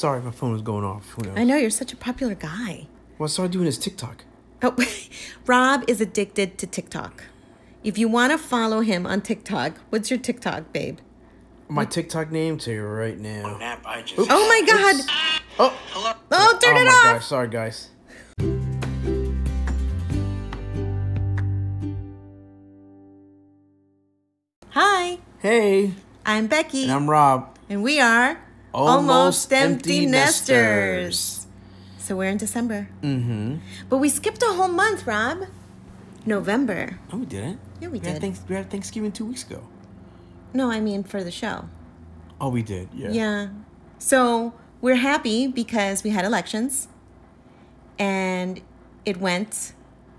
Sorry, my phone was going off. Who knows? I know you're such a popular guy. Well, I started doing this TikTok. Oh, Rob is addicted to TikTok. If you want to follow him on TikTok, what's your TikTok, babe? My TikTok name to you right now. Oh, nap, I just. Oh my God! Oh, Hello. Oh, turn oh it my off! gosh. Sorry, guys. Hi, Hey, I'm Becky, and I'm Rob. and we are Almost Empty Nesters. So we're in December. Mm-hmm. But we skipped a whole month, Rob. November. Oh, we didn't. Yeah, we Had did. thanks- we had Thanksgiving two weeks ago. No, I mean for the show. Oh, we did. Yeah. Yeah. So we're happy because we had elections and it went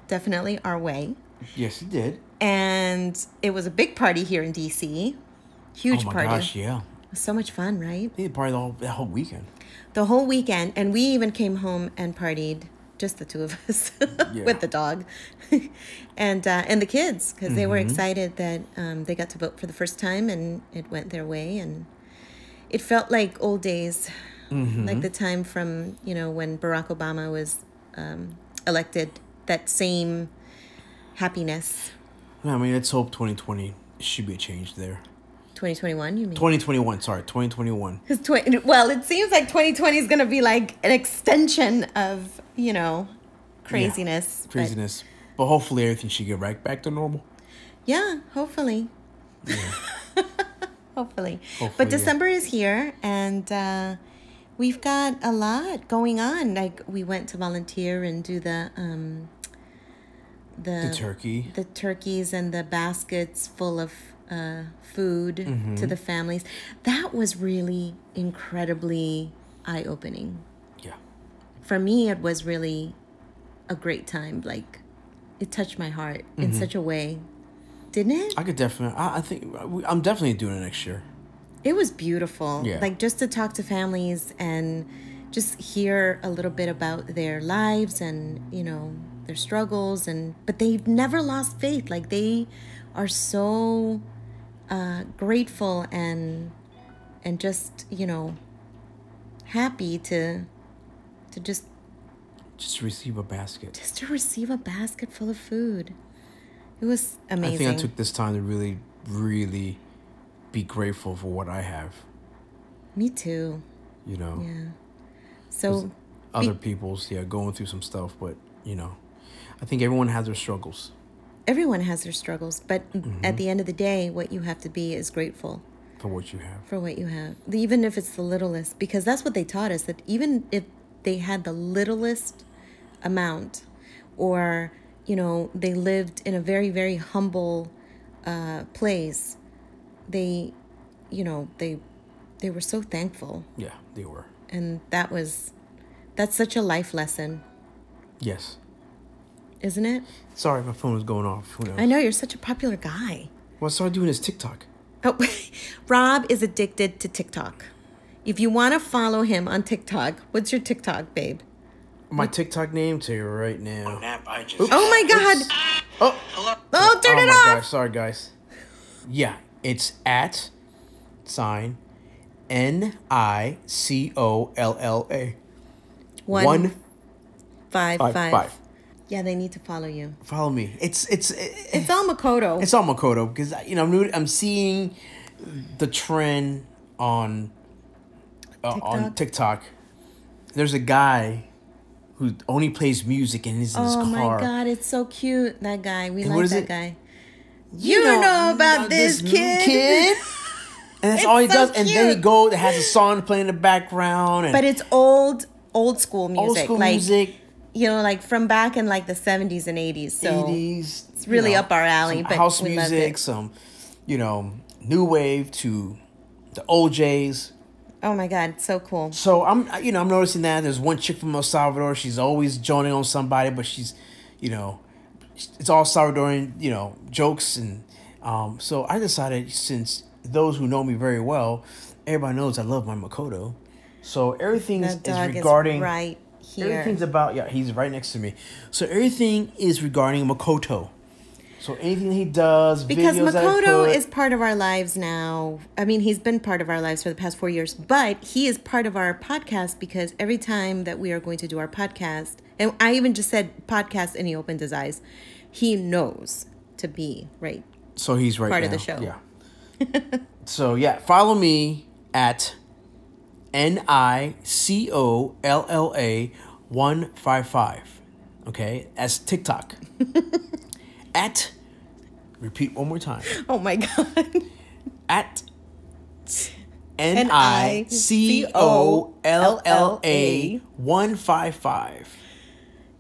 definitely our way. Yes, it did. And it was a big party here in DC. Huge oh my party. gosh, yeah. Was so much fun, right? Did party the whole, the whole weekend. The whole weekend. And we even came home and partied, just the two of us, Yeah. with the dog and uh, and the kids, because they were Mm-hmm. excited that um, they got to vote for the first time and it went their way. And it felt like old days, Mm-hmm. like the time from, you know, when Barack Obama was um, elected, that same happiness. I mean, let's hope 2020 should be a change there. 2021, you mean? 2021, sorry, 2021. 'Cause tw- well, it seems like 2020 is going to be like an extension of, you know, craziness. but- Craziness. But hopefully everything should get right back to normal. yeah, hopefully. hopefully. Hopefully, But yeah. December is here and uh, we've got a lot going on. Like we went to volunteer and do the um the The turkey. the turkeys and the baskets full of uh, food Mm-hmm. to the families. That was really incredibly eye opening. Yeah. For me, it was really a great time. Like, it touched my heart in such a way, didn't it? Mm-hmm. I could definitely, I, I think, I'm definitely doing it next year. It was beautiful. Yeah. Like, just to talk to families and just hear a little bit about their lives and, you know, their struggles and but they've never lost faith like they are so uh, grateful and and just you know happy to to just Just receive a basket. just to receive a basket full of food. It was amazing I think I took this time to really, really be grateful for what I have. me too. You know, yeah. So other people's, yeah, going through some stuff, but, you know, I think everyone has their struggles everyone has their struggles but Mm-hmm. at the end of the day what you have to be is grateful for what you have. for what you have even if it's the littlest because that's what they taught us that even if they had the littlest amount or you know they lived in a very very humble uh, place they you know they they were so thankful Yeah, they were. and that was that's such a life lesson Yes. Isn't it Sorry, my phone was going off. Who knows? i know you're such a popular guy Well, I started doing this TikTok. Oh, Rob is addicted to TikTok. If you want to follow him on TikTok, what's your TikTok, babe? My TikTok name to you right now. Oh, Nap, I just. Oh my God! Oh, Hello. Oh, turn oh it my off! gosh, sorry guys. Yeah, it's at sign N I C O L L A. One, One five, five five. five. Yeah, they need to follow you. Follow me. It's it's It's all Makoto. it's on Makoto because you know I'm I'm seeing the trend on uh, on TikTok? TikTok. There's a guy who only plays music and is in his oh car. Oh my God, it's so cute. That guy. We And like is that it? guy. You don't know about this kid. And that's It's all he so does. And then he cute. go. It has a song playing in the background. And But it's old, old school music. old school like, music, You know, like from back in like the 70s and 80s. So eighties. it's really up our alley, but house music, some you know new wave to the O'Jays. Oh my God, so cool. So I'm you know I'm noticing that there's one chick from El Salvador. She's always joining on somebody, but she's you know it's all Salvadoran you know jokes and um, so I decided since those who know me very well, everybody knows I love my Makoto. So everything is, That is dog regarding is right here. everything's about yeah he's right next to me. So everything is regarding Makoto. So anything he does, because videos that I Makoto put- is part of our lives now. I mean, he's been part of our lives for the past four years, but he is part of our podcast because every time that we are going to do our podcast, and I even just said podcast and he opened his eyes, he knows to be right. so he's right part of the show. Yeah. so yeah, follow me at N I C O L L A one five five. Okay, as TikTok. at repeat one more time. Oh my God. At N I C O L L A one five five.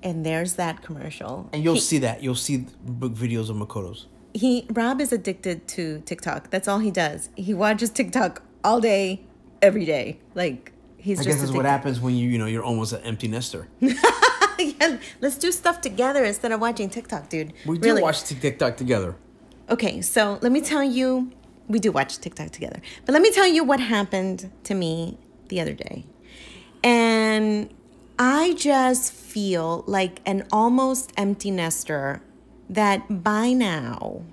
And there's that commercial. And you'll He- see that. You'll see book videos of Makoto's. he Rob is addicted to TikTok. That's all he does. He watches TikTok all day, every day. Like he's I just guess that's what happens when you you know you're almost an empty nester. yeah, let's do stuff together instead of watching TikTok, dude. We do Really. watch TikTok together. Okay, so let me tell you, we do watch TikTok together. But let me tell you what happened to me the other day. And I just feel like an almost empty nester that by now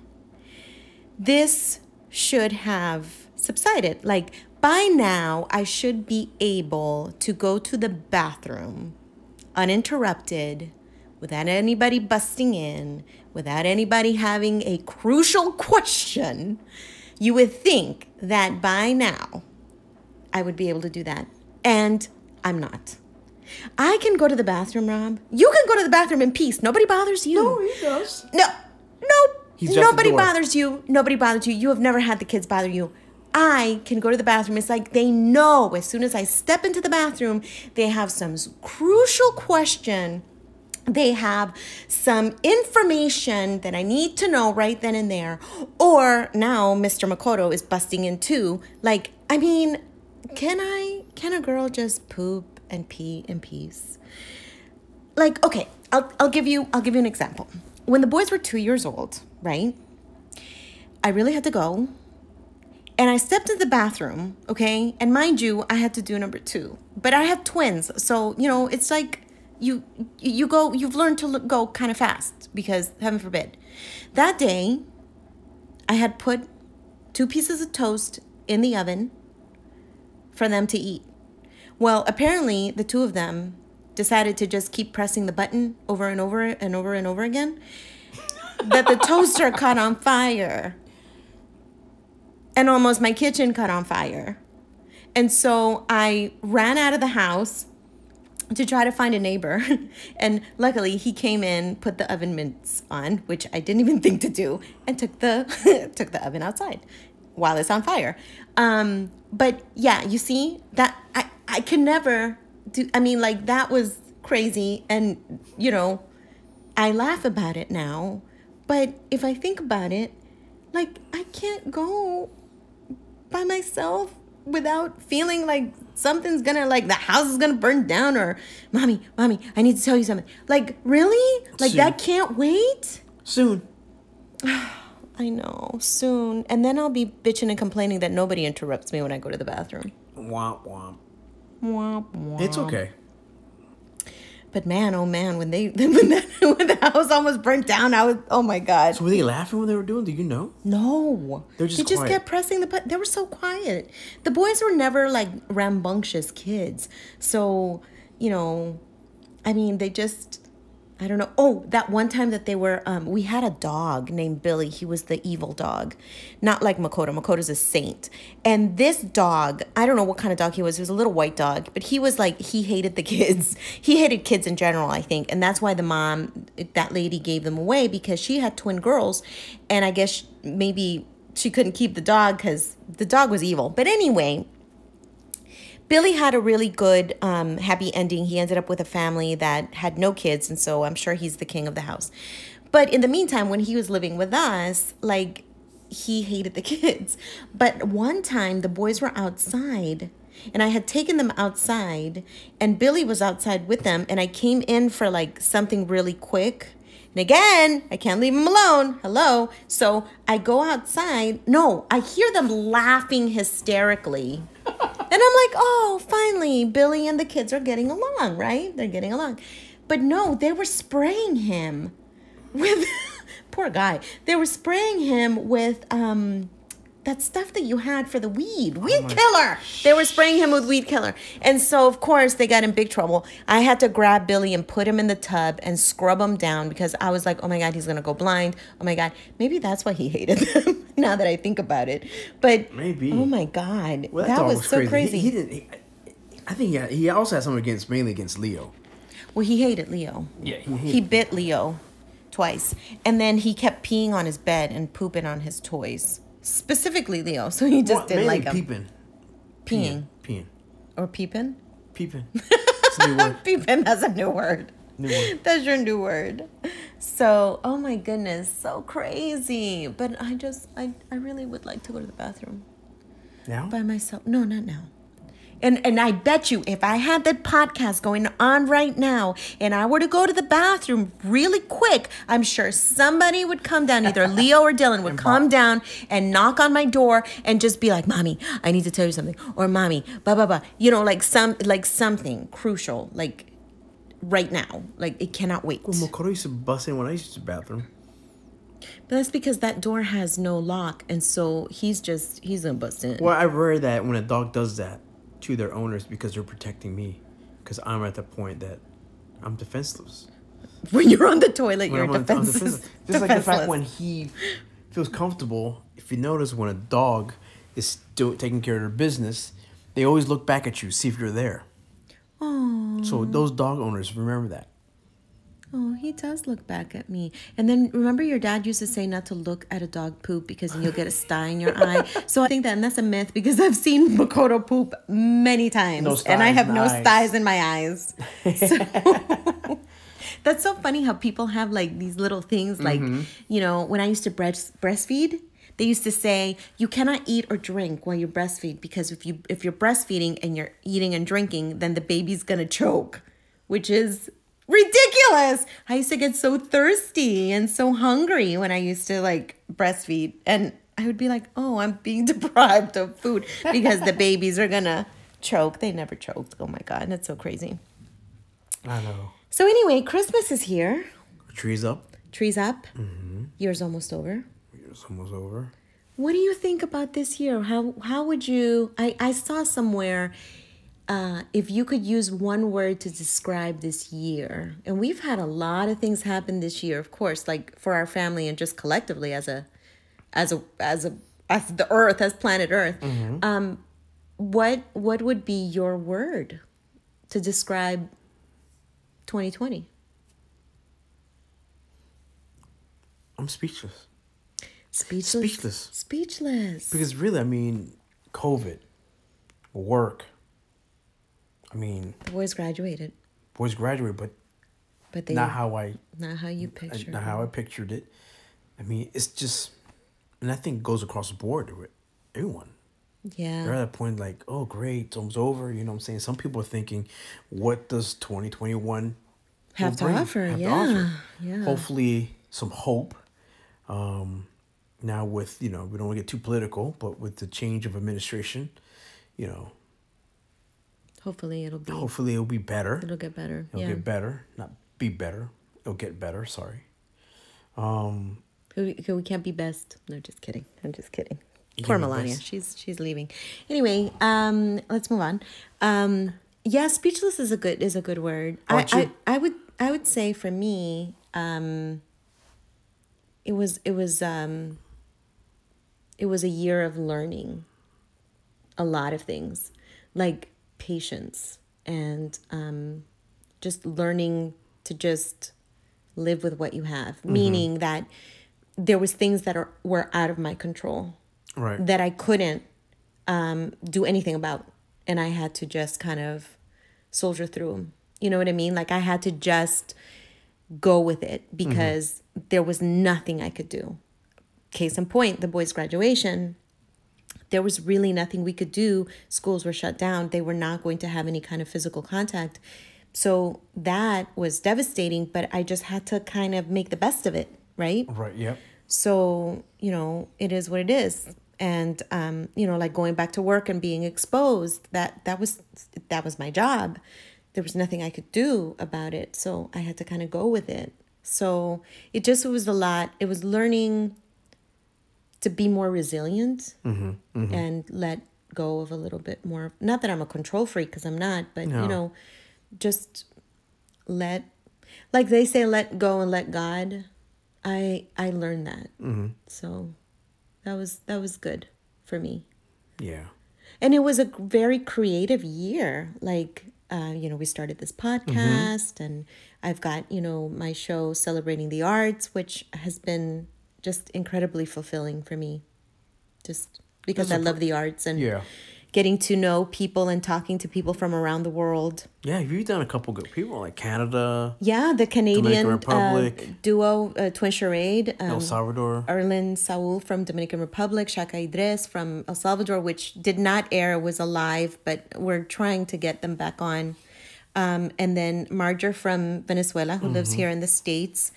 this should have subsided. Like by now, I should be able to go to the bathroom uninterrupted without anybody busting in, without anybody having a crucial question. You would think that by now I would be able to do that. And I'm not. I can go to the bathroom, Rob. You can go to the bathroom in peace. Nobody bothers you. No, he does. No, no. He's at the Nobody bothers you. Nobody bothers you. You have never had the kids bother you. I can go to the bathroom. It's like they know as soon as I step into the bathroom, they have some crucial question. They have some information that I need to know right then and there. Or now Mr. Makoto is busting in too. Like, I mean, can I, can a girl just poop and pee in peace? like okay I'll, I'll give you i'll give you an example when the boys were two years old right i really had to go and i stepped into the bathroom okay and mind you i had to do number two but i have twins so you know it's like you you go you've learned to go kind of fast because heaven forbid that day i had put two pieces of toast in the oven for them to eat well, apparently the two of them decided to just keep pressing the button over and over and over and over again. that the toaster caught on fire. And almost my kitchen caught on fire. And so I ran out of the house to try to find a neighbor. and luckily he came in, put the oven mitts on, which I didn't even think to do, and took the took the oven outside while it's on fire. Um, but yeah, you see that I I could never do. I mean, like that was crazy, and you know, I laugh about it now. But if I think about it, like I can't go by myself without feeling like something's gonna like the house is gonna burn down or mommy mommy i need to tell you something like really like Soon. that can't wait Soon. i know soon and then i'll be bitching and complaining that nobody interrupts me when i go to the bathroom Womp womp. Womp, womp. It's okay. But man oh man when they when, that, when the house almost burnt down i was oh my god So were they laughing when they were doing? Do you know? No. They're just They just quiet. kept pressing the button. They were so quiet. The boys were never like rambunctious kids. So, you know, I mean, they just I don't know. Oh, that one time that they were um we had a dog named Billy. He was the evil dog. Not like Makoto. Makoto's a saint. And this dog, I don't know what kind of dog he was. He was a little white dog, but he was like he hated the kids. He hated kids in general, I think. And that's why the mom that lady gave them away because she had twin girls and I guess maybe she couldn't keep the dog cuz the dog was evil. But anyway, Billy had a really good, um, happy ending. He ended up with a family that had no kids, and so I'm sure he's the king of the house. But in the meantime, when he was living with us, like he hated the kids. But one time, the boys were outside, and I had taken them outside, and Billy was outside with them, and I came in for like something really quick. And again, I can't leave him alone. Hello. So I go outside. No, I hear them laughing hysterically. And I'm like, oh, finally, Billy and the kids are getting along, right? They're getting along. But no, they were spraying him with poor guy. They were spraying him with um that stuff that you had for the weed, oh weed killer. They were spraying him with weed killer. And so, of course, they got in big trouble. I had to grab Billy and put him in the tub and scrub him down because I was like, oh my God, he's going to go blind. Oh my God. Maybe that's why he hated them now that I think about it. But Maybe. Oh my God. Well, that dog was, so crazy. He, he didn't. He, I think yeah, he also had something against mainly against Leo. well, he hated Leo. Yeah, he hated- He bit Leo twice. And then he kept peeing on his bed and pooping on his toys. Specifically Leo. So he just Well, didn't like him. peeping. Peeing. Peeing. Or peeping? Peeping. It's a new word. Peeping, that's a new word. New word. That's your new word. So, oh my goodness, so crazy. But I just, I, I really would like to go to the bathroom Now? by myself. No, not now. And and I bet you if I had that podcast going on right now and I were to go to the bathroom really quick, I'm sure somebody would come down, either Leo or Dylan would come down and knock on my door and just be like, "Mommy, I need to tell you something," or "Mommy, blah blah blah," you know, like some like something crucial, like right now, like it cannot wait. Well, Makoto used to bust in when I used to the bathroom. But that's because that door has no lock, and so he's just he's gonna bust in. Well, I've heard that when a dog does that to their owners because they're protecting me, because I'm at the point that I'm defenseless. When you're on the toilet, When you're on- I'm defenseless. defenseless. Just like the fact when he feels comfortable. If you notice, when a dog is still taking care of their business, they always look back at you, see if you're there. Oh, So those dog owners remember that. Oh, he does look back at me. And then remember, your dad used to say not to look at a dog poop because you'll get a sty in your eye. So I think that, and that's a myth because I've seen Makoto poop many times, No and I have no eyes. styes in my eyes. So- that's so funny how people have like these little things. Like Mm-hmm. you know, when I used to breast breastfeed. They used to say you cannot eat or drink while you breastfeed because if you if you're breastfeeding and you're eating and drinking, then the baby's gonna choke, which is ridiculous. I used to get so thirsty and so hungry when I used to like breastfeed, and I would be like, "Oh, I'm being deprived of food because the babies are gonna choke." They never choked. Oh my god, that's so crazy. I know. So anyway, Christmas is here. Trees up. Trees up. Mm-hmm. Year's almost over. Year's almost over. What do you think about this year? How how would you? I I saw somewhere. Uh, if you could use one word to describe this year, and we've had a lot of things happen this year, of course, like for our family and just collectively as a, as a as a as the Earth, as planet Earth. Um, what what would be your word to describe 2020? I'm speechless. Speechless. Speechless. Speechless. Because really, I mean, COVID, work. I mean, the boys graduated, boys graduate, but but they not how I not how you pictured. not how I pictured it. I mean, it's just, and I think it goes across the board with everyone. Yeah. They're at a point like, oh, great, it's almost over. You know what I'm saying? Some people are thinking, what does 2021 Have to bring? offer, Have to yeah, offer? yeah. Hopefully, some hope. Um, now with you know, we don't want to get too political, but with the change of administration, you know, Hopefully it'll be hopefully it'll be better. it'll get better. It'll yeah. get better, not be better. It'll get better. Sorry. Um, We, we can't be best. No, just kidding. I'm just kidding. Poor Melania. best. She's she's leaving. Anyway, um, let's move on. Um, yeah, speechless is a good is a good word. I, I? I would I would say for me, um, it was it was um, it was a year of learning a lot of things, like patience and um, just learning to just live with what you have. Mm-hmm. Meaning that there was things that are were out of my control right. that I couldn't um, do anything about, and I had to just kind of soldier through them. You know what I mean? Like I had to just go with it because there was nothing I could do. Case in point, the boys' graduation. There was really nothing we could do. Schools were shut down. They were not going to have any kind of physical contact. So that was devastating, but I just had to kind of make the best of it, right? right. Yep. so you know it is what it is and um you know like going back to work and being exposed that that was that was my job there was nothing i could do about it so i had to kind of go with it So it just was a lot. It was learning to be more resilient mm-hmm, mm-hmm. and let go of a little bit more. Not that I'm a control freak because I'm not, but No. you know, just let, like they say, let go and let God. I I learned that. Mm-hmm. So that was that was good for me Yeah. and it was a very creative year like uh, you know we started this podcast and i've got you know my show celebrating the arts which has been just incredibly fulfilling for me just because i That's a- love the arts and Yeah. getting to know people and talking to people from around the world Yeah, you've done a couple good people like Canada, yeah the canadian uh, Republic. duo uh, twin charade um, El Salvador. Erlin Saul from Dominican Republic, Shaka Idris from El Salvador, which did not air, was alive, but we're trying to get them back on. Um, and then Marger from Venezuela, who lives Mm-hmm. here in the States.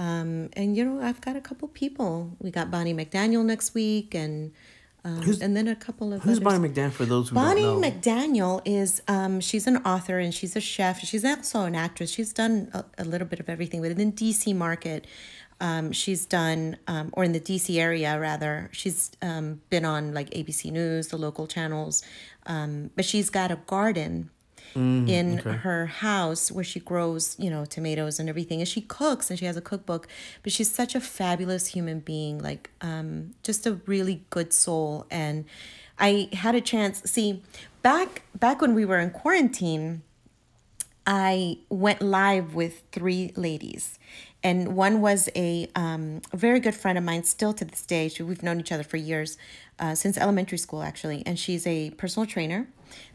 Um, and, you know, I've got a couple people. We got Bonnie McDaniel next week, and um, Who's- and then a couple of Who's others. Bonnie McDan for those who Bonnie don't know? McDaniel is um, she's an author and she's a chef. She's also an actress. She's done a, a little bit of everything within the DC market. Um, she's done um, or in the DC area rather. She's um, been on like ABC News, the local channels, um, but she's got a garden in her house where she grows, you know, tomatoes and everything. And she cooks and she has a cookbook. But she's such a fabulous human being, like um, just a really good soul. And I had a chance. See, back back when we were in quarantine, I went live with three ladies. And one was a, um, a very good friend of mine, still to this day. She, we've known each other for years, uh, since elementary school, actually. And she's a personal trainer.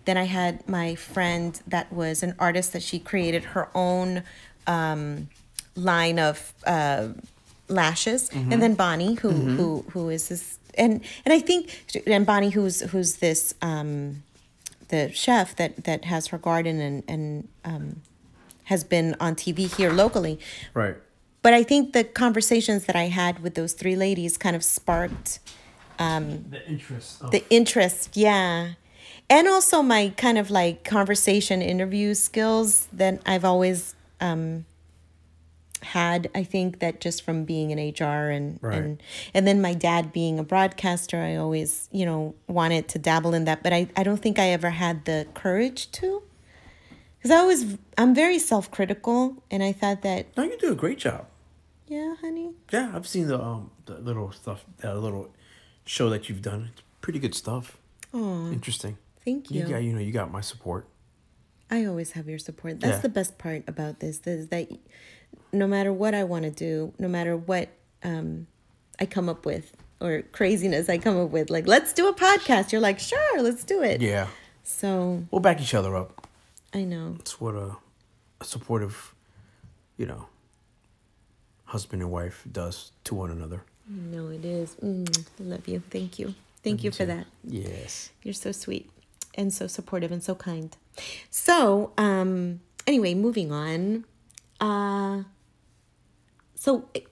Then I had my friend that was an artist that she created her own um, line of uh, lashes. And then Bonnie, who, who, who is this, and, and I think, and Bonnie, who's, who's this, um, the chef that, that has her garden and, and um, has been on TV here locally. Right. But I think the conversations that I had with those three ladies kind of sparked The interest. Of, the interest, yeah. And also my kind of like conversation interview skills that I've always um, had. I think that just from being in HR and Right. and and then my dad being a broadcaster, I always you know wanted to dabble in that, but I I don't think I ever had the courage to. Because I was I'm very self critical, and I thought that no, you do a great job. yeah, honey, Yeah, I've seen the um the little stuff, that little show that you've done. It's pretty good stuff. oh, Interesting. Thank you. You got you know you got my support. I always have your support. That's Yeah. the best part about this is that no matter what I want to do, no matter what um, I come up with or craziness I come up with, like let's do a podcast. You're like, sure, let's do it. Yeah, So we'll back each other up. I know. It's what a, a supportive, you know, husband and wife does to one another. No, it is. Mm, I love you. Thank you. Thank you for that. Yes. You're so sweet and so supportive and so kind. So, um, anyway, moving on. Uh, so it-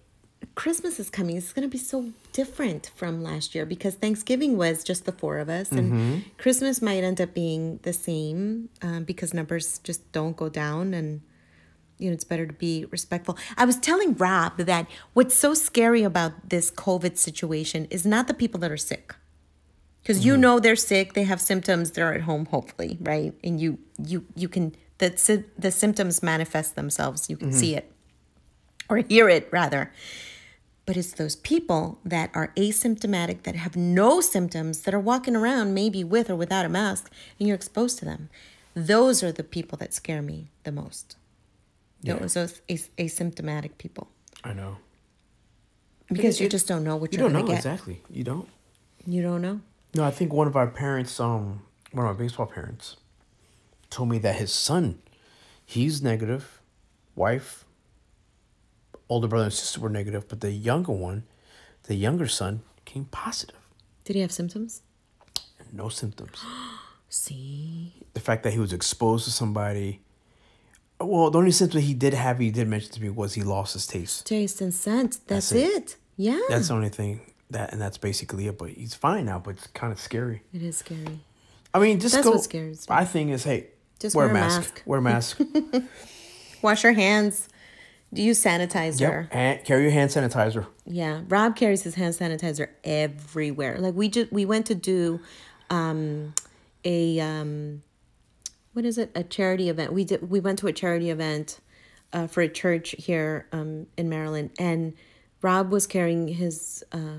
Christmas is coming. It's going to be so different from last year because Thanksgiving was just the four of us, and Christmas might end up being the same um, because numbers just don't go down, and you know it's better to be respectful. I was telling Rob that what's so scary about this COVID situation is not the people that are sick because you mm-hmm. know they're sick they have symptoms they're at home hopefully right? And you you you can the the symptoms manifest themselves you can mm-hmm. see it. Or hear it rather. But it's those people that are asymptomatic that have no symptoms that are walking around maybe with or without a mask and you're exposed to them. Those are the people that scare me the most. Yeah. those those as- asymptomatic people. I know. because you it- just don't know what You you're don't know get. exactly. You don't. you don't know No, I think one of our parents, um, one of my baseball parents, told me that his son, he's negative, wife, older brother and sister were negative, but the younger one, the younger son, came positive, did he have symptoms no symptoms. see The fact that he was exposed to somebody. Well, the only symptom he did have, he did mention to me, was he lost his taste. taste and scent. That's, That's it. it. Yeah. That's the only thing that, and that's basically it. But he's fine now. But it's kind of scary. it is scary. I mean, just That's go. what scares me. My thing is, hey, Just wear, wear a mask. mask. Wear a mask. Wash your hands. Do use sanitizer. And carry your hand sanitizer. Yeah, Rob carries his hand sanitizer everywhere. Like we just we went to do um a um what is it? A charity event. We did we went to a charity event uh, for a church here um in Maryland and Rob was carrying his uh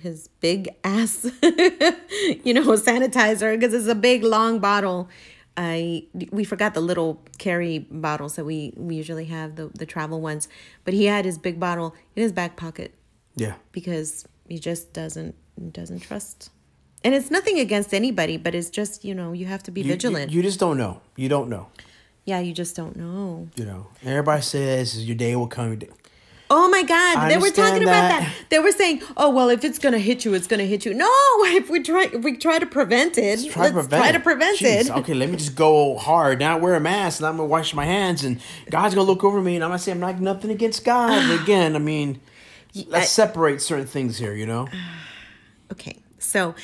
his big ass you know sanitizer because it's a big long bottle I we forgot the little carry bottles that we we usually have the the travel ones, but he had his big bottle in his back pocket Yeah. because he just doesn't doesn't trust. And it's nothing against anybody, but it's just you know you have to be You- you- vigilant. You, just don't know. You don't know. yeah, you just don't know. You know. Everybody says your day will come. your day- Oh my God, they were talking about that. that. They were saying, "Oh well, if it's gonna hit you, it's gonna hit you." No, if we try, if we try to prevent it. Try let's to prevent. try to prevent Jeez, it. Okay, let me just go hard. Now wear a mask, and I'm gonna wash my hands, and God's gonna look over me, and I'm gonna say I'm not nothing against God. But again, I mean, let's I- separate certain things here. You know. Okay, so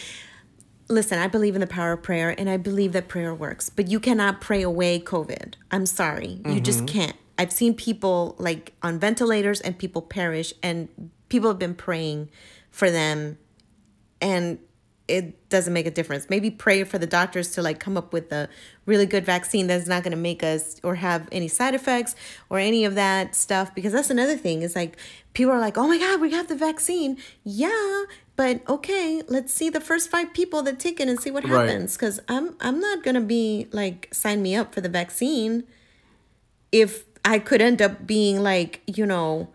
listen, I believe in the power of prayer and I believe that prayer works, but you cannot pray away COVID. I'm sorry. You just mm-hmm. can't. I've seen people like on ventilators and people perish, and people have been praying for them, and it doesn't make a difference. Maybe pray for the doctors to like come up with a really good vaccine that's not going to make us or have any side effects or any of that stuff because that's another thing. Is like people are like, "Oh my god, we have the vaccine." Yeah, but okay, let's see the first 5 people that take it and see what Right. happens cuz I'm I'm not going to be like sign me up for the vaccine if I could end up being like, you know,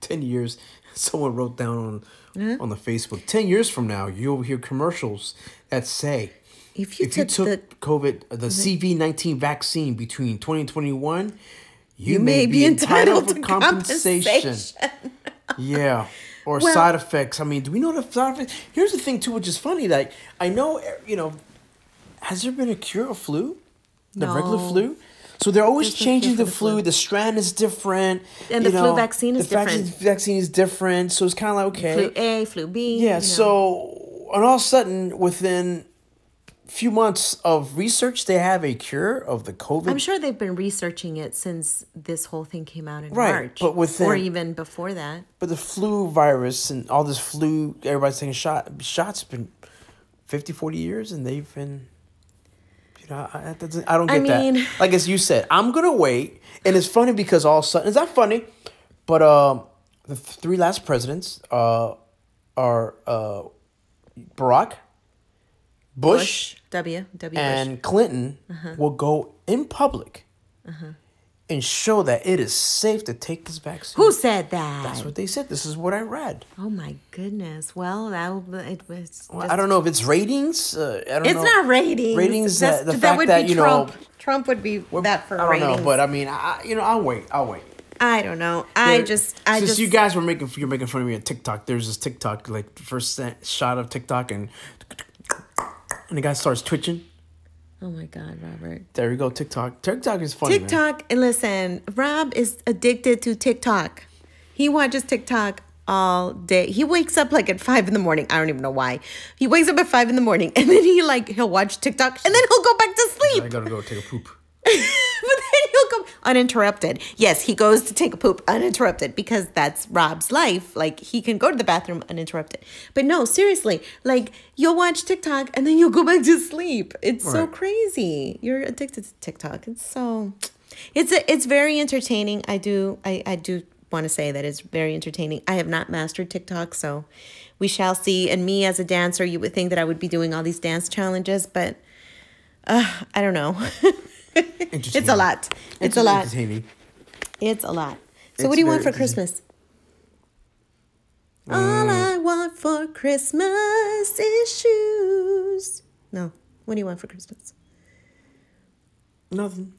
Ten years. Someone wrote down on on the Facebook. Ten years from now, you'll hear commercials that say. if you if you took, took the COVID, the CV nineteen vaccine between twenty and twenty one, you, you may, be entitled, to compensation. compensation. yeah, or Well- side effects. I mean, do we know the side effects? Here's the thing too, which is funny. Like I know, eh, you know, has there been a cure of flu? The regular flu. So they're always changing the the flu. flu. The strand is different. And the flu vaccine is the vaccine- different. Vaccine is different. So it's kind of like okay. Flu A, flu B. Yeah, you know. so and all of a sudden, within a few months of research, they have a cure of the COVID. I'm sure they've been researching it since this whole thing came out in Right, March. but within- or even before that. But the flu virus and all this flu, everybody's taking shot shots been 50, 40 years, and they've been. I, I don't I get that. Like as you said, I'm gonna wait, and it's funny because all of a sudden, it's not funny, but um, the three last presidents uh, are uh, Barack, Bush, Bush. W. W. and Bush. Clinton Uh-huh. will go in public and show that it is safe to take this vaccine. Who said that? That's what they said. This is what I read. oh my goodness. Well, that it was. Well, I don't know if it's ratings. Uh, I don't It's know. not ratings. Ratings, That's- uh, the that fact would that, be you know, Trump. Trump would be that for I don't ratings. know, but I mean, I, you know, I'll wait. I'll wait. I don't know. I There- just, I since just. you guys were making you're making fun of me on TikTok. There's this TikTok like first shot of TikTok and and the guy starts twitching. Oh my God, Robert. There we go. TikTok. TikTok is funny. TikTok, and listen, Rob is addicted to TikTok. He watches TikTok all day. He wakes up like at five in the morning. I don't even know why. He wakes up at five in the morning and then he like he'll watch TikTok and then he'll go back to sleep. I gotta go take a poop. but then he'll go uninterrupted. Yes, he goes to take a poop uninterrupted because that's Rob's life. Like he can go to the bathroom uninterrupted. But no, seriously, like you'll watch TikTok and then you'll go back to sleep. It's so crazy. You're addicted to TikTok. It's so it's a, it's very entertaining. I do I, I do want to say that it's very entertaining. I have not mastered TikTok, so we shall see. And me as a dancer, you would think that I would be doing all these dance challenges, but uh, I don't know. it's a lot. It's a lot. It's a lot. So, It's what do you want for Christmas? All I want for Christmas is shoes. No. What do you want for Christmas? Nothing.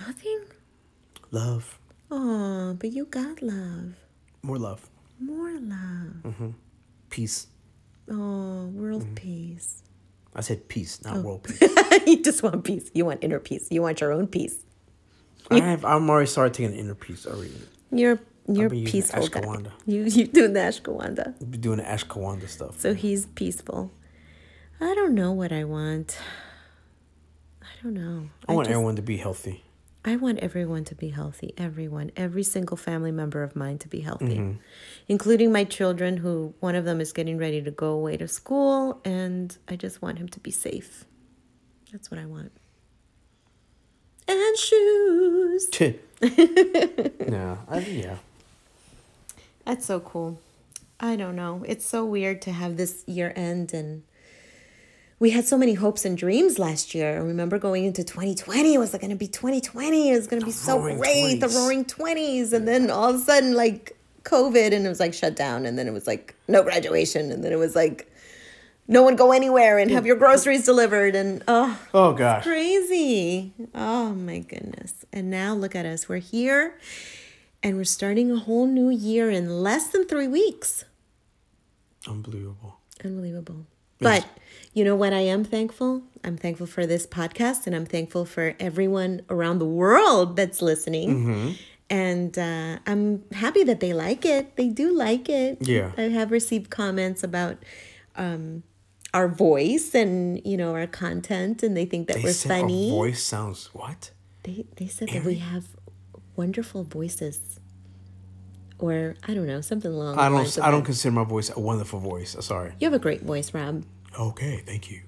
Nothing. Love. Oh, but you got love. More love. More love. Mhm. Peace. Oh, world Mm-hmm. peace. I said peace, Oh. not world peace. you just want peace. You want inner peace. You want your own peace. I have. I'm already started taking an inner peace already. You're you're peaceful guy. Ashwagandha. You you doing the ashwagandha. Be doing the Ashkawanda stuff. So he's peaceful. I don't know what I want. I don't know. I want just- everyone to be healthy. I want everyone to be healthy. Everyone, every single family member of mine to be healthy, mm-hmm. including my children, who one of them is getting ready to go away to school, and I just want him to be safe. That's what I want. And shoes. yeah, I, yeah. That's so cool. I don't know. It's so weird to have this year end and we had so many hopes and dreams last year. I remember going into 2020, it was like going to be 2020. It was going to be so great, the roaring 20s. And then all of a sudden, like COVID, and it was like shut down. And then it was like no graduation. And then it was like no one go anywhere and have your groceries delivered. And oh, Oh gosh. crazy. Oh my goodness. And now look at us. We're here and we're starting a whole new year in less than three weeks. Unbelievable. Unbelievable. But you know what I am thankful? I'm thankful for this podcast and I'm thankful for everyone around the world that's listening. And uh, I'm happy that they like it. They do like it. Yeah. I have received comments about um, our voice and, you know, our content, and they think that They we're said funny. our voice sounds what? They they said that we have wonderful voices, or I don't know something along. I don't. I don't consider my voice a wonderful voice. Sorry. You have a great voice, Rob, Okay, thank you.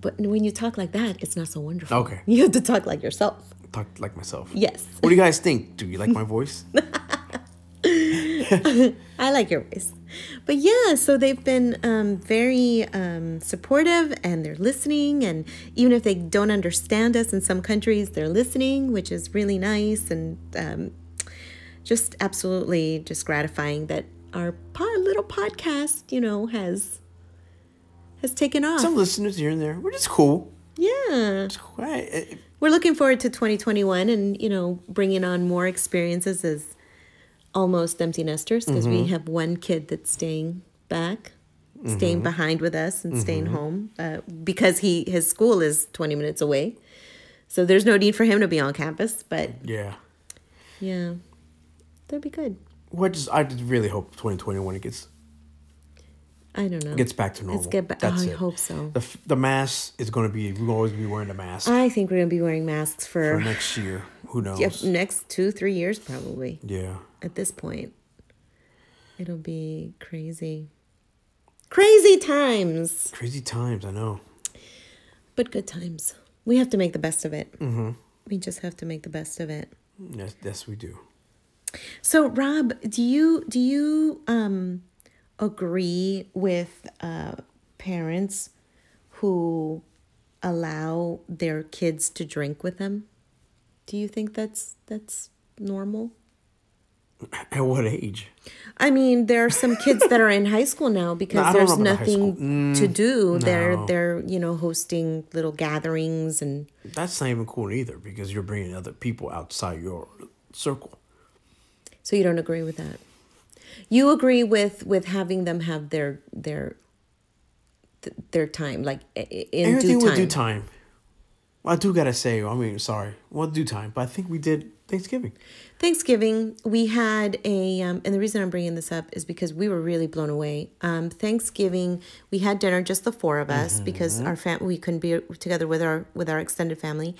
but when you talk like that, it's not so wonderful. Okay. you have to talk like yourself. Talk like myself. Yes, What do you guys think? Do you like my voice? I like your voice. But yeah, so they've been um, very um, supportive and they're listening. And even if they don't understand us in some countries, they're listening, which is really nice and um, just absolutely just gratifying that our po- little podcast, you know, has has taken off. Some listeners here and there, which is cool. yeah. It's cool. I- We're looking forward to 2021 and, you know, bringing on more experiences as almost empty nesters because we mm-hmm. have one kid that's staying back, staying mm-hmm. behind with us and staying mm-hmm. home uh, because he his school is 20 minutes away. So there's no need for him to be on campus, but yeah. yeah, that'd be good. What just I really hope 2021 it gets I don't know. gets back to normal. Let's get back. That's oh, I it. hope so. The f- the mask is going to be. Going to always be wearing the mask I think we're gonna be wearing masks for for, next year. Who knows? yeah, next two, three years probably. Yeah. at this point. It'll be crazy. Crazy times, Crazy times. I know. but good times. We have to make the best of it. Mm-hmm. We just have to make the best of it. Yes, yes, we do. So, Rob, do you do you um agree with uh, parents who allow their kids to drink with them? Do you think that's that's normal? At what age? I mean, there are some kids that are in high school now because don't there's about the nothing to do. They're they're you know hosting little gatherings and That's not even cool either because you're bringing other people outside your circle. so you don't agree with that. You agree with with having them have their their their time like in Everything due time. due time. I do gotta say, I mean, sorry, well, due time, but I think we did Thanksgiving. Thanksgiving, we had a, um, and the reason I'm bringing this up is because we were really blown away. Um, Thanksgiving, we had dinner, just the four of us, because our fam- we couldn't be together with our with our extended family,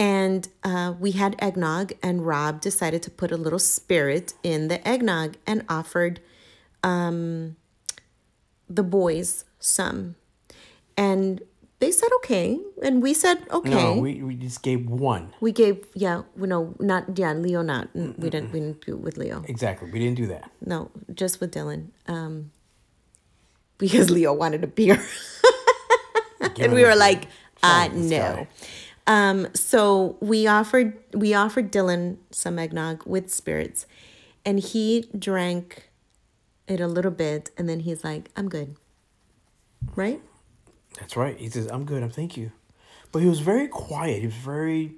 and uh, we had eggnog. And Rob decided to put a little spirit in the eggnog and offered um, the boys some, and they said okay, and we said okay. No, we, we just gave one. We gave yeah, we no not yeah, Leo not mm, we didn't we didn't do it with Leo. Exactly. We didn't do that. No, just with Dylan. Um because Leo wanted a beer. and we were like, uh no. guy. Um so we offered we offered Dylan some eggnog with spirits and he drank it a little bit and then he's like, I'm good. Right? That's right. He says, I'm good. I'm thank you. But he was very quiet. He was very,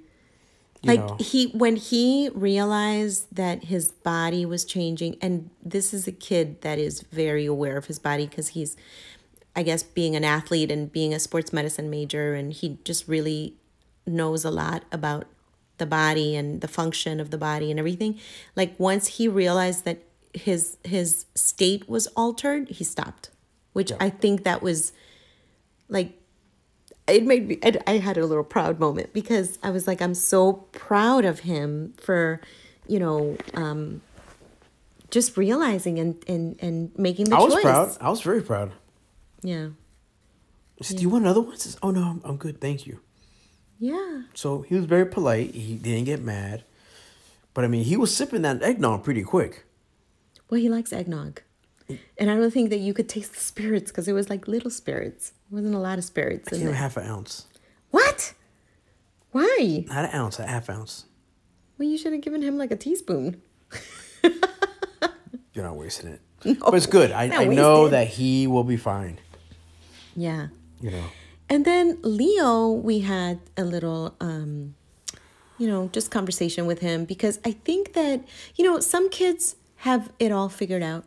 you like know, he when he realized that his body was changing and this is a kid that is very aware of his body because he's i guess being an athlete and being a sports medicine major and he just really knows a lot about the body and the function of the body and everything like once he realized that his his state was altered he stopped which i think that was like it made me I, I had a little proud moment because I was like I'm so proud of him for you know um just realizing and and and making the choice. I was choice. proud. I was very proud. Yeah. Said, Do you want another one? Says, Oh no, I'm, I'm good, thank you. Yeah. So he was very polite. He didn't get mad. But I mean, he was sipping that eggnog pretty quick. Well, he likes eggnog. And I don't think that you could taste the spirits because it was like little spirits. It wasn't a lot of spirits I came half an ounce. What? Why? Not an ounce, a half ounce. Well, you should have given him like a teaspoon. You're not wasting it. but it's good. I, I know that he will be fine. Yeah. You know. And then Leo, we had a little, um, you know, just conversation with him because I think that, you know, some kids have it all figured out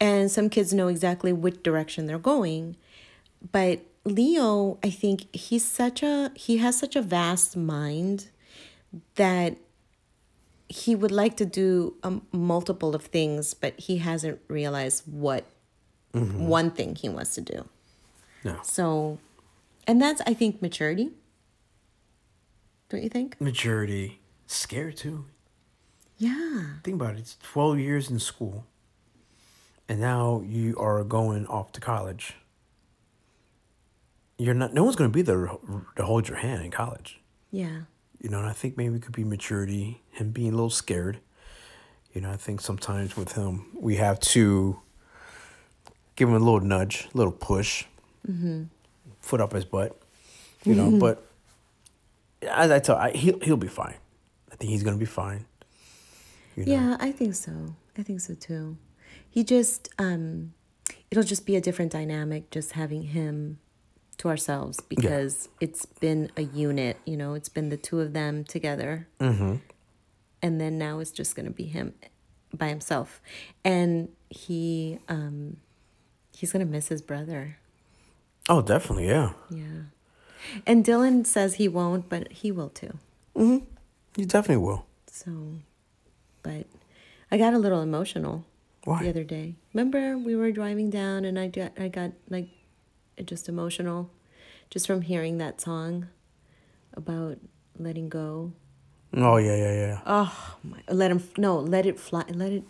and some kids know exactly which direction they're going. But Leo, I think he's such a, he has such a vast mind that he would like to do um, multiple of things, but he hasn't realized what one thing he wants to do. No. So, and that's, I think, maturity. Don't you think? Maturity. Scared too. Yeah. Think about it. It's 12 years in school. And now you are going off to college. You're not, no one's going to be there to hold your hand in college. Yeah. You know, and I think maybe it could be maturity, him being a little scared. You know, I think sometimes with him, we have to give him a little nudge, a little push, mm-hmm. Foot up his butt. You know, but as I tell, I, he'll he'll be fine. I think he's gonna be fine. You know? Yeah, I think so. I think so too. He just, um, it'll just be a different dynamic just having him to ourselves because it's been a unit, you know, it's been the two of them together. Mm-hmm. And then now it's just to be him by himself. And he, um, he's to miss his brother. Oh, definitely, yeah. Yeah. And Dylan says he won't, but he will too. Mhm. You definitely will. So, but I got a little emotional Why? the other day. Remember we were driving down and I got I got like just emotional just from hearing that song about letting go. Oh yeah, yeah, yeah. Oh, my, let him no, let it fly, let it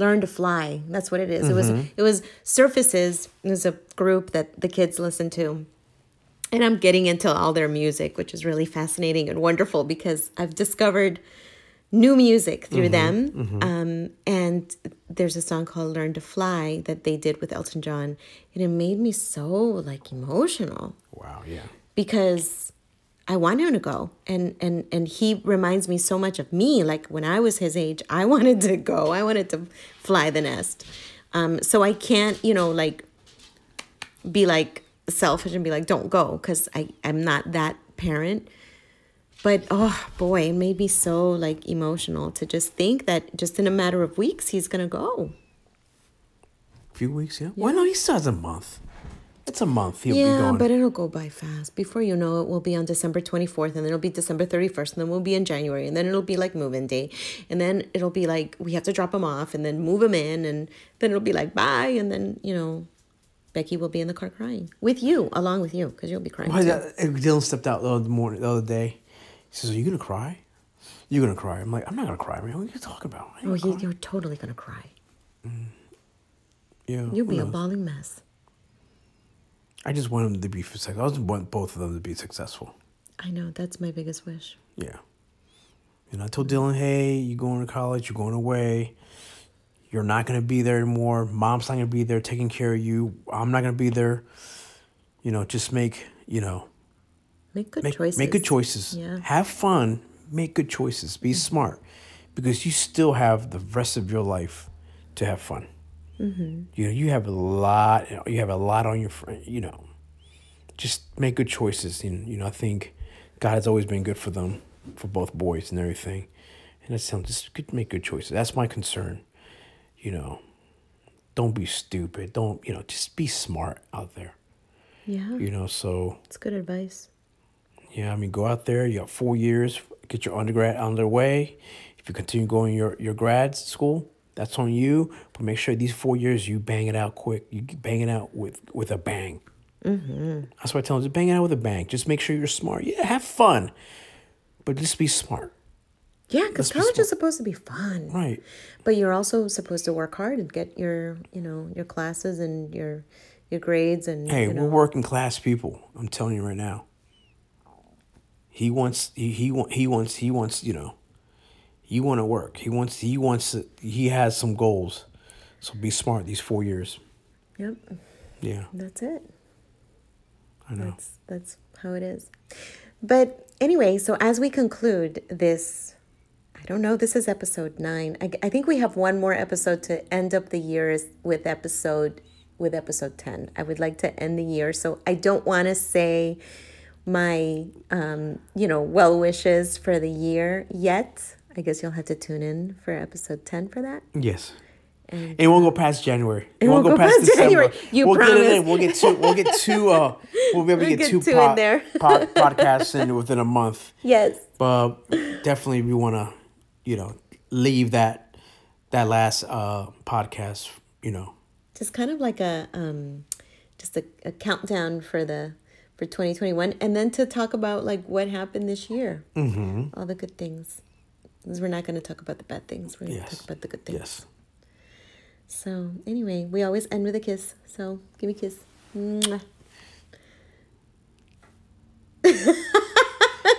learn to fly. That's what it is. It was mm-hmm. it was Surfaces. It was a group that the kids listen to. And I'm getting into all their music, which is really fascinating and wonderful because I've discovered new music through mm-hmm. them. Mm-hmm. Um, and there's a song called Learn to Fly that they did with Elton John. And it made me so like emotional Wow, yeah. because I want him to go. And and and he reminds me so much of me. Like when I was his age, I wanted to go. I wanted to fly the nest. Um, so I can't, you know, like be like selfish and be like, don't go, because I I'm not that parent. But oh boy, it made me so like emotional to just think that just in a matter of weeks he's gonna go. few weeks, yeah. Why no? He still has a month. It's a month. He'll be Yeah, but it'll go by fast. Before you know it, we'll be on December 24th, and then it'll be December 31st, and then we'll be in January, and then it'll be like move-in day. And then it'll be like we have to drop him off and then move him in, and then it'll be like bye, and then, you know, Becky will be in the car crying with you, along with you, because you'll be crying. Why that, Dylan stepped out the other morning, the other day. He says, "Are you gonna cry? You're gonna cry." I'm like, "I'm not gonna cry, man. What are you talking about?" Oh, cry." you're totally gonna cry. Mm. yeah, You'll be a knows? bawling mess. I just want them to be successful. I just want both of them to be successful. I know that's my biggest wish. Yeah. You know, I told Dylan, hey, you're going to college, you're going away. You're not going to be there anymore. Mom's not going to be there taking care of you. I'm not going to be there. You know, just make, you know, Make good make, choices. make good choices. Yeah. Have fun. Make good choices. Be mm-hmm. smart because you still have the rest of your life to have fun. Mm-hmm. You know, you have a lot. You have a lot on your friend. You know, just make good choices. And you know, I think God has always been good for them, for both boys and everything. And it's um, just good, make good choices. That's my concern. You know, don't be stupid. Don't you know? Just be smart out there. Yeah, You know, so it's good advice. yeah, I mean, go out there. You got four years. Get your undergrad underway. If you continue going your your grad school, that's on you. But make sure these four years you bang it out quick. You bang it out with with a bang. Mm-hmm. That's why I tell them, just bang it out with a bang. Just make sure you're smart. Yeah, have fun, but just be smart. Yeah, because Let's be college is supposed to be fun. Right. But you're also supposed to work hard and get your, you know, your classes and your your grades and Hey, you know. we're working class people. I'm telling you right now. He wants he he he wants he wants you know. You want to work. He wants he wants to, he has some goals. So be smart these four years. Yep, Yeah, that's it. I know. That's that's how it is. But anyway, so as we conclude this, I don't know. This is episode nine. I, I think we have one more episode to end up the year with episode with episode ten. I would like to end the year, so I don't want to say my um, you know well wishes for the year yet. I guess you'll have to tune in for episode ten for that. Yes. And- it won't go past January. It, won't go past January. You we'll get it promise. in. We'll get two. We'll get two. Uh, we'll be able to We'll get, get two, two in there. pod, podcasts in within a month. Yes. But definitely, we want to, you know, leave that that last uh podcast. You know, just kind of like a um just a, a countdown for the for 2021 and then to talk about like what happened this year mm-hmm. all the good things because we're not going to talk about the bad things we're going to Yes. talk about the good things yes. so anyway we always end with a kiss so give me a kiss Mwah.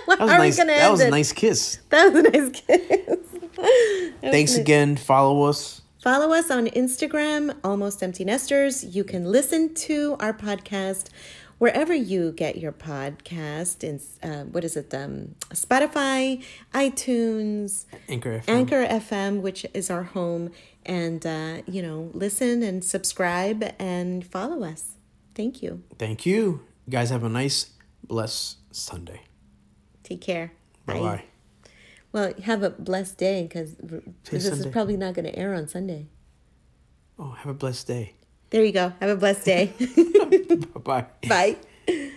That was nice. That was a nice kiss. that was a nice kiss Thanks nice. again. Follow us. Follow us on Instagram, Almost Empty Nesters. You can listen to our podcast wherever you get your podcast. In uh, what is it? Um, Spotify, iTunes, Anchor FM. Anchor FM, which is our home, and uh, you know, listen and subscribe and follow us. Thank you. Thank you. You guys have a nice, blessed Sunday. Take care. Bye bye. Well, have a blessed day because this is probably not going to air on Sunday. Oh, have a blessed day. There you go. Have a blessed day. Bye bye. Bye.